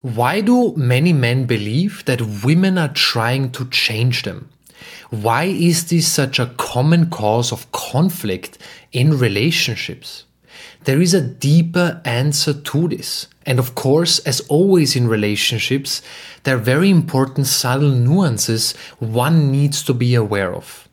Why do many men believe that women are trying to change them? Why is this such a common cause of conflict in relationships? There is a deeper answer to this. And of course, as always in relationships, there are very important subtle nuances one needs to be aware of.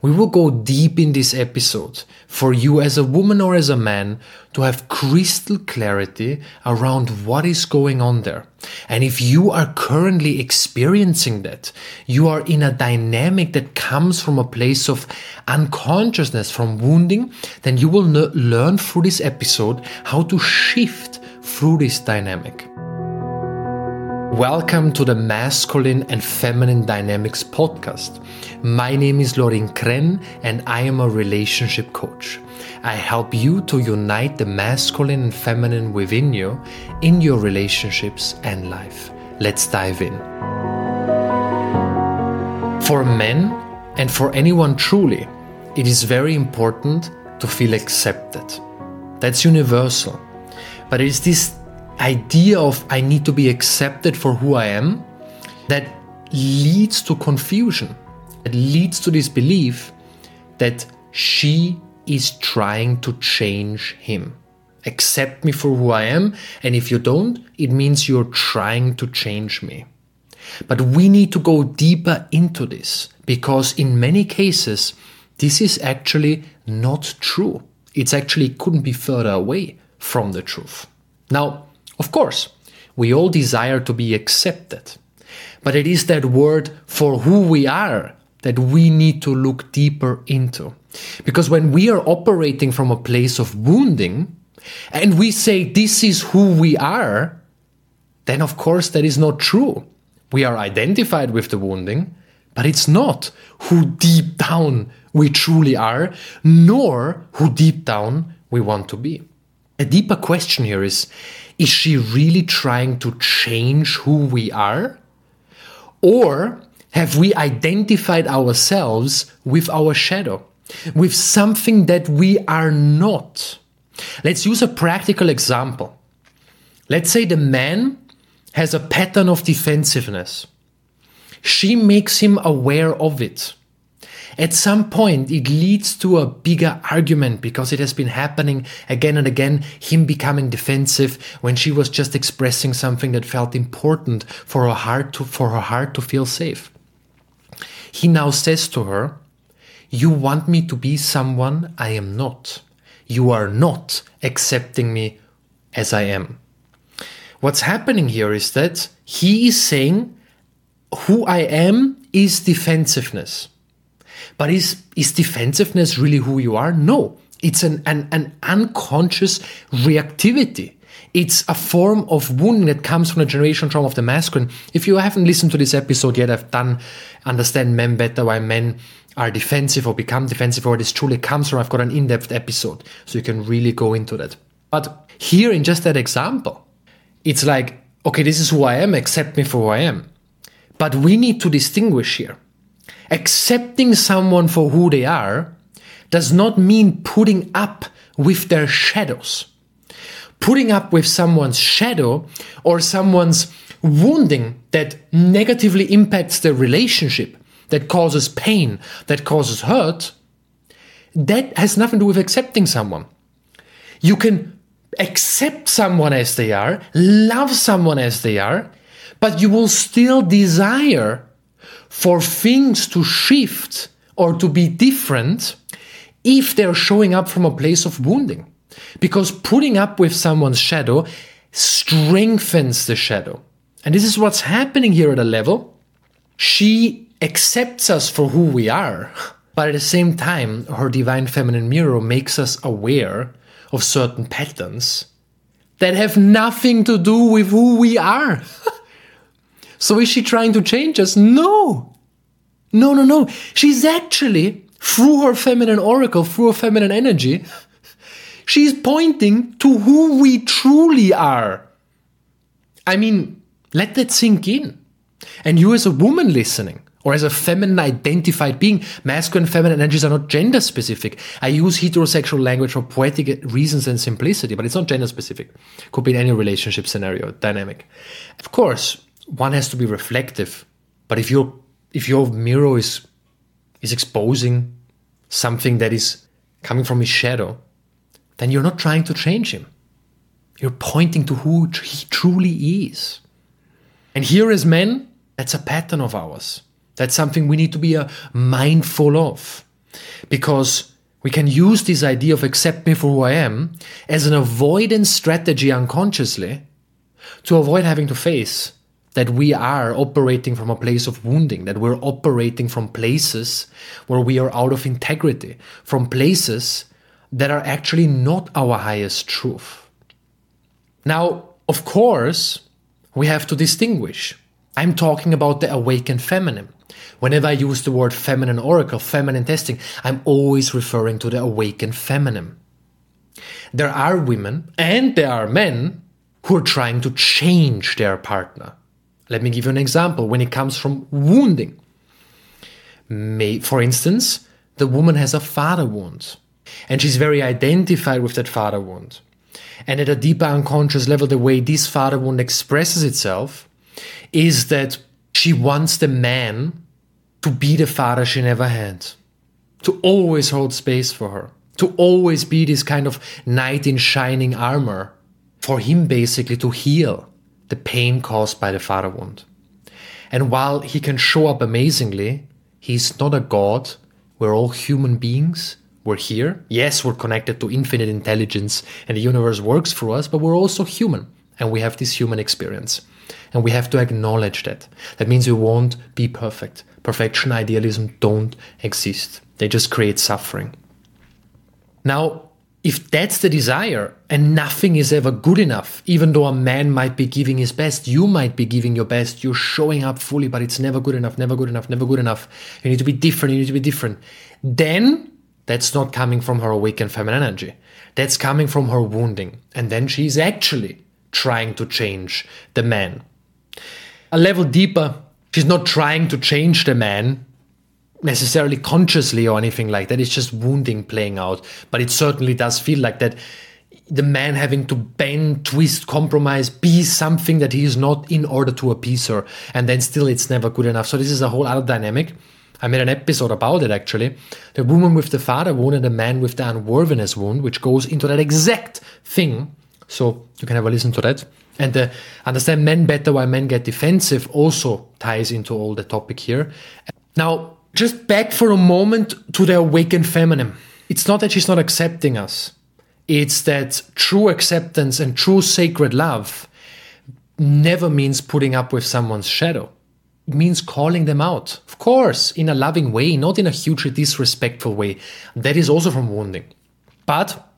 We will go deep in this episode for you as a woman or as a man to have crystal clarity around what is going on there. And if you are currently experiencing that, you are in a dynamic that comes from a place of unconsciousness, from wounding, then you will learn through this episode how to shift through this dynamic. Welcome to the Masculine and Feminine Dynamics podcast. My name is Lorin Krenn and I am a relationship coach. I help you to unite the masculine and feminine within you in your relationships and life. Let's dive in. For men and for anyone truly, it is very important to feel accepted. That's universal. But it is this idea of I need to be accepted for who I am that leads to confusion. It leads to this belief that she is trying to change him. Accept me for who I am, and if you don't, it means you're trying to change me. But we need to go deeper into this because in many cases, this is actually not true. It's actually couldn't be further away from the truth. Now, of course, we all desire to be accepted, but it is that word for who we are that we need to look deeper into. Because when we are operating from a place of wounding and we say this is who we are, then of course that is not true. We are identified with the wounding, but it's not who deep down we truly are, nor who deep down we want to be. A deeper question here is is she really trying to change who we are? Or have we identified ourselves with our shadow, with something that we are not? Let's use a practical example. Let's say the man has a pattern of defensiveness. She makes him aware of it. At some point, it leads to a bigger argument because it has been happening again and again, him becoming defensive when she was just expressing something that felt important for her heart to, for her heart to feel safe. He now says to her, You want me to be someone I am not. You are not accepting me as I am. What's happening here is that he is saying, Who I am is defensiveness. But is, is defensiveness really who you are? No. It's an, an, an unconscious reactivity. It's a form of wounding that comes from the generation trauma of the masculine. If you haven't listened to this episode yet, I've done Understand Men Better, why men are defensive or become defensive, or this truly comes from. I've got an in depth episode, so you can really go into that. But here, in just that example, it's like, okay, this is who I am, accept me for who I am. But we need to distinguish here. Accepting someone for who they are does not mean putting up with their shadows. Putting up with someone's shadow or someone's wounding that negatively impacts the relationship, that causes pain, that causes hurt, that has nothing to do with accepting someone. You can accept someone as they are, love someone as they are, but you will still desire for things to shift or to be different if they're showing up from a place of wounding. Because putting up with someone's shadow strengthens the shadow. And this is what's happening here at a level. She accepts us for who we are, but at the same time, her divine feminine mirror makes us aware of certain patterns that have nothing to do with who we are. So is she trying to change us? No. No, no, no. She's actually, through her feminine oracle, through her feminine energy, she's pointing to who we truly are. I mean, let that sink in. And you, as a woman listening, or as a feminine identified being. Masculine and feminine energies are not gender specific. I use heterosexual language for poetic reasons and simplicity, but it's not gender specific. Could be in any relationship scenario, dynamic. Of course, one has to be reflective, but if your if your mirror is is exposing something that is coming from his shadow, then you're not trying to change him. You're pointing to who he truly is. And here as men, that's a pattern of ours. That's something we need to be uh, mindful of. Because we can use this idea of accept me for who I am as an avoidance strategy unconsciously to avoid having to face that we are operating from a place of wounding, that we're operating from places where we are out of integrity, from places that are actually not our highest truth. Now, of course, we have to distinguish. I'm talking about the awakened feminine. Whenever I use the word feminine oracle, feminine testing, I'm always referring to the awakened feminine. There are women and there are men who are trying to change their partner. Let me give you an example when it comes from wounding. May, for instance, the woman has a father wound and she's very identified with that father wound. And at a deeper unconscious level, the way this father wound expresses itself is that she wants the man to be the father she never had, to always hold space for her, to always be this kind of knight in shining armor, for him basically to heal the pain caused by the father wound. And while he can show up amazingly, he's not a god. We're all human beings. We're here. Yes, we're connected to infinite intelligence and the universe works for us, but we're also human and we have this human experience. And we have to acknowledge that. That means we won't be perfect. Perfection, idealism don't exist. They just create suffering. Now, if that's the desire and nothing is ever good enough, even though a man might be giving his best, you might be giving your best, you're showing up fully, but it's never good enough, never good enough, never good enough. You need to be different, you need to be different. Then that's not coming from her awakened feminine energy. That's coming from her wounding. And then she's actually trying to change the man. A level deeper, she's not trying to change the man necessarily consciously or anything like that. It's just wounding playing out. But it certainly does feel like that the man having to bend, twist, compromise, be something that he is not in order to appease her. And then still it's never good enough. So this is a whole other dynamic. I made an episode about it actually. The woman with the father wound and the man with the unworthiness wound, which goes into that exact thing. So you can have a listen to that. And the understand men better why men get defensive also ties into all the topic here. Now, just back for a moment to the awakened feminine. It's not that she's not accepting us, it's that true acceptance and true sacred love never means putting up with someone's shadow. It means calling them out. Of course, in a loving way, not in a hugely disrespectful way. That is also from wounding. But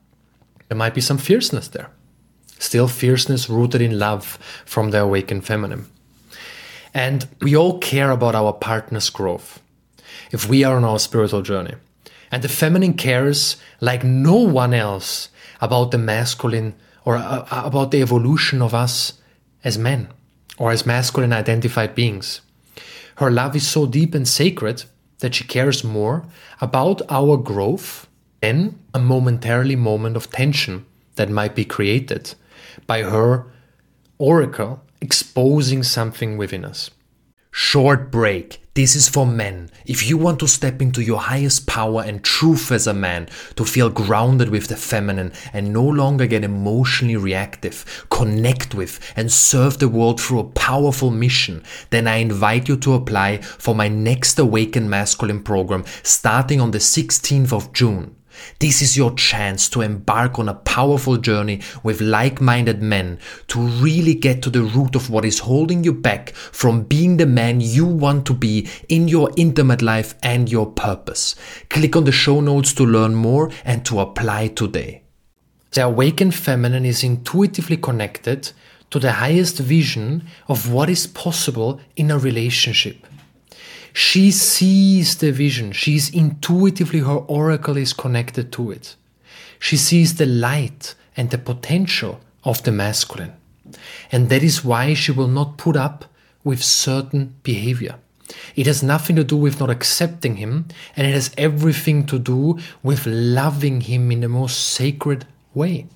there might be some fierceness there. Still, fierceness rooted in love from the awakened feminine. And we all care about our partner's growth if we are on our spiritual journey. And the feminine cares like no one else about the masculine or uh, uh, about the evolution of us as men or as masculine identified beings. Her love is so deep and sacred that she cares more about our growth than a momentarily moment of tension that might be created by her oracle exposing something within us. Short break. This is for men. If you want to step into your highest power and truth as a man, to feel grounded with the feminine and no longer get emotionally reactive, connect with and serve the world through a powerful mission, then I invite you to apply for my next Awaken Masculine program starting on the 16th of June. This is your chance to embark on a powerful journey with like minded men to really get to the root of what is holding you back from being the man you want to be in your intimate life and your purpose. Click on the show notes to learn more and to apply today. The awakened feminine is intuitively connected to the highest vision of what is possible in a relationship. She sees the vision. She's intuitively, her oracle is connected to it. She sees the light and the potential of the masculine. And that is why she will not put up with certain behavior. It has nothing to do with not accepting him, and it has everything to do with loving him in the most sacred way.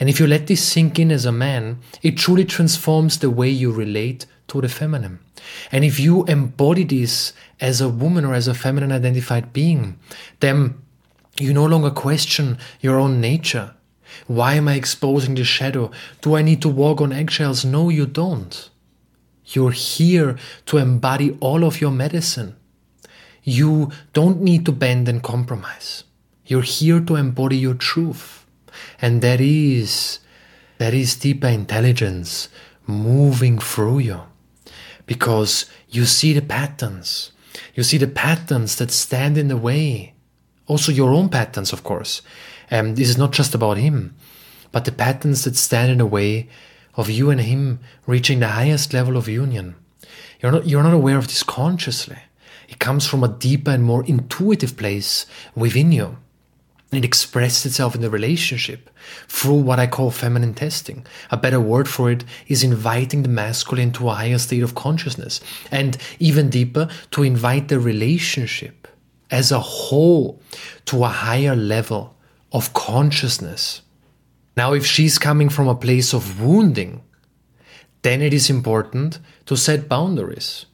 And if you let this sink in as a man, it truly transforms the way you relate to the feminine. And if you embody this as a woman or as a feminine identified being, then you no longer question your own nature. Why am I exposing the shadow? Do I need to walk on eggshells? No, you don't. You're here to embody all of your medicine. You don't need to bend and compromise. You're here to embody your truth. And that is, that is deeper intelligence moving through you. Because you see the patterns. You see the patterns that stand in the way. Also your own patterns, of course. Um, this is not just about him, but the patterns that stand in the way of you and him reaching the highest level of union. You're not, you're not aware of this consciously. It comes from a deeper and more intuitive place within you. It expressed itself in the relationship through what I call feminine testing. A better word for it is inviting the masculine to a higher state of consciousness. And even deeper, to invite the relationship as a whole to a higher level of consciousness. Now, if she's coming from a place of wounding, then it is important to set boundaries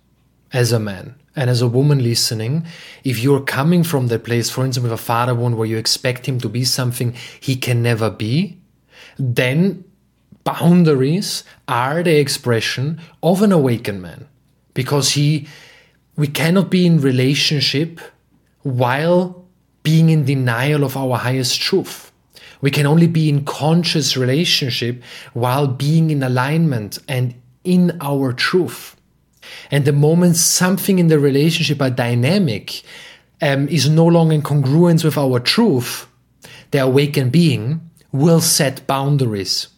as a man and as a woman listening. If you're coming from that place, for instance, with a father wound where you expect him to be something he can never be, then boundaries are the expression of an awakened man because he we cannot be in relationship while being in denial of our highest truth we can only be in conscious relationship while being in alignment and in our truth. And the moment something in the relationship, a dynamic, um, is no longer in congruence with our truth, the awakened being will set boundaries,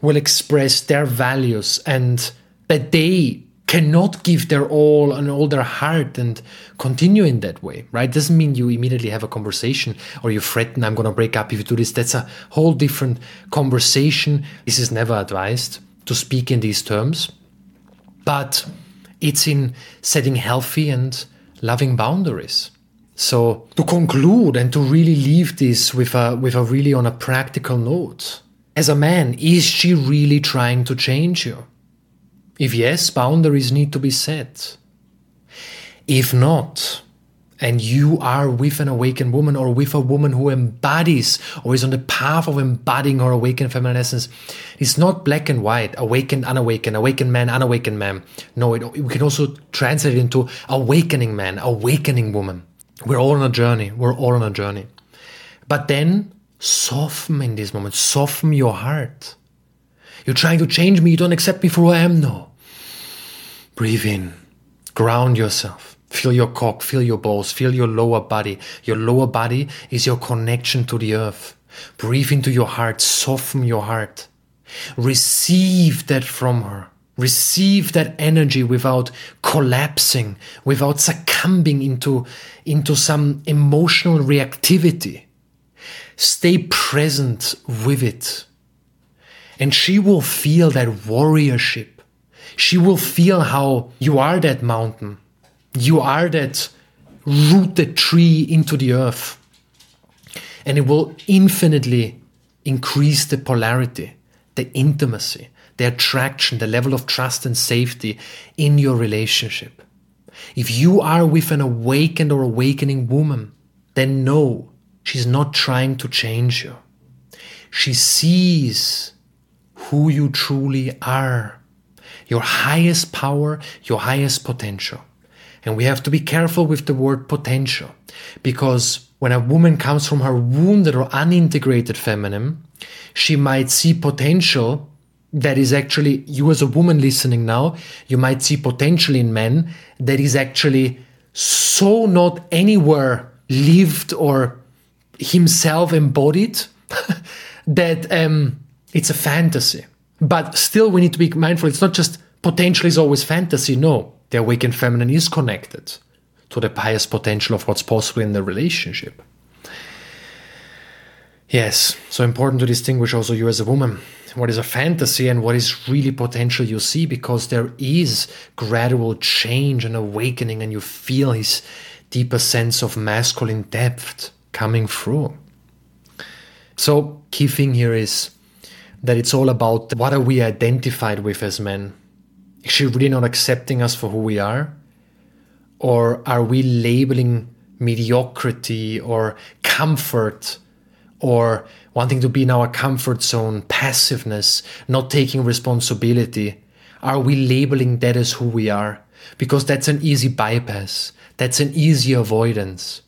will express their values, and that they cannot give their all and all their heart and continue in that way, right? Doesn't mean you immediately have a conversation or you threaten, I'm going to break up if you do this. That's a whole different conversation. This is never advised to speak in these terms, but it's in setting healthy and loving boundaries. So to conclude and to really leave this with a with a really on a practical note, as a man, is she really trying to change you? If yes, boundaries need to be set. If not, and you are with an awakened woman or with a woman who embodies or is on the path of embodying her awakened feminine essence, it's not black and white, awakened, unawakened, awakened man, unawakened man. No, it, we can also translate it into awakening man, awakening woman. We're all on a journey. We're all on a journey. But then soften in this moment, soften your heart. You're trying to change me. You don't accept me for who I am. No. Breathe in, ground yourself. Feel your cock, feel your balls, feel your lower body. Your lower body is your connection to the earth. Breathe into your heart, soften your heart. Receive that from her. Receive that energy without collapsing, without succumbing into, into some emotional reactivity. Stay present with it. And she will feel that warriorship she will feel how you are that mountain. You are that rooted tree into the earth. And it will infinitely increase the polarity, the intimacy, the attraction, the level of trust and safety in your relationship. If you are with an awakened or awakening woman, then know she's not trying to change you. She sees who you truly are your highest power, your highest potential. And we have to be careful with the word potential because when a woman comes from her wounded or unintegrated feminine, she might see potential that is actually, you as a woman listening now, you might see potential in men that is actually so not anywhere lived or himself embodied that um, it's a fantasy. But still, we need to be mindful. It's not just potential is always fantasy. No, the awakened feminine is connected to the highest potential of what's possible in the relationship. Yes, so important to distinguish also you as a woman. What is a fantasy and what is really potential you see because there is gradual change and awakening, and you feel his deeper sense of masculine depth coming through. So, key thing here is that it's all about what are we identified with as men? Is she really not accepting us for who we are? Or are we labeling mediocrity or comfort or wanting to be in our comfort zone, passiveness, not taking responsibility? Are we labeling that as who we are? Because that's an easy bypass, that's an easy avoidance.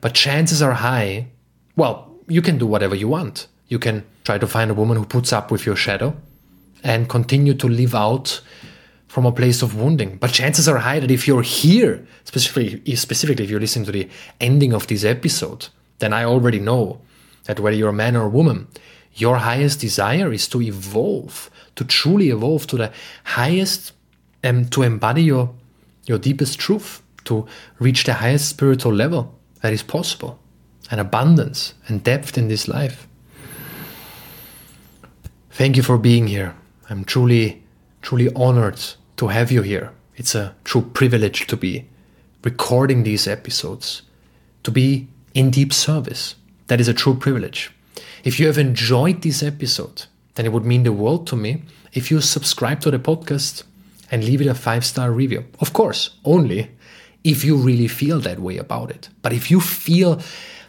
But chances are high, well, you can do whatever you want. You can try to find a woman who puts up with your shadow and continue to live out from a place of wounding. But chances are high that if you're here, specifically, specifically if you're listening to the ending of this episode, then I already know that whether you're a man or a woman, your highest desire is to evolve, to truly evolve to the highest, and um, to embody your, your deepest truth, to reach the highest spiritual level that is possible, and abundance and depth in this life. Thank you for being here. I'm truly, truly honored to have you here. It's a true privilege to be recording these episodes, to be in deep service that is a true privilege. If you have enjoyed this episode, then it would mean the world to me if you subscribe to the podcast and leave it a five star review. Of course, only if you really feel that way about it. But if you feel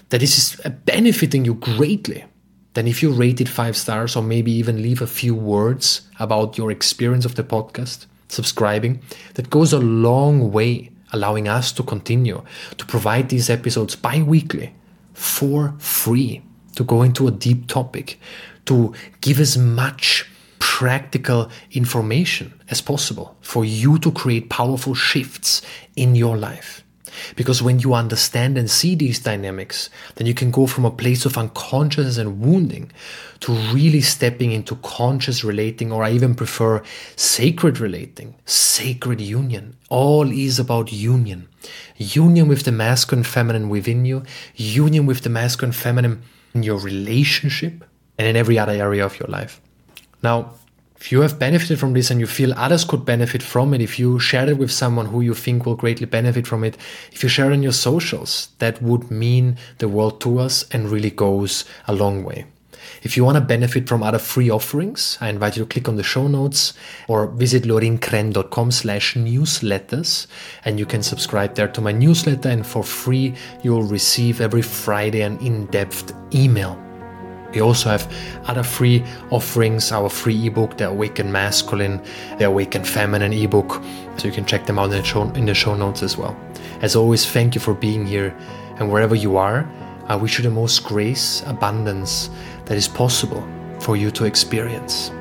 that this is benefiting you greatly, then if you rate it five stars or maybe even leave a few words about your experience of the podcast, subscribing, that goes a long way allowing us to continue to provide these episodes bi weekly for free to go into a deep topic, to give as much practical information as possible for you to create powerful shifts in your life. Because when you understand and see these dynamics, then you can go from a place of unconscious and wounding to really stepping into conscious relating, or I even prefer sacred relating, sacred union. All is about union. Union with the masculine feminine within you, union with the masculine feminine in your relationship, and in every other area of your life. Now, if you have benefited from this and you feel others could benefit from it, if you share it with someone who you think will greatly benefit from it, if you share it on your socials, that would mean the world to us and really goes a long way. If you want to benefit from other free offerings, I invite you to click on the show notes or visit lorinkrenn.com slash newsletters and you can subscribe there to my newsletter and for free you'll receive every Friday an in-depth email we also have other free offerings, our free ebook, The Awakened Masculine, The Awakened Feminine ebook. So you can check them out in the, show, in the show notes as well. As always, thank you for being here. And wherever you are, I wish you the most grace, abundance that is possible for you to experience.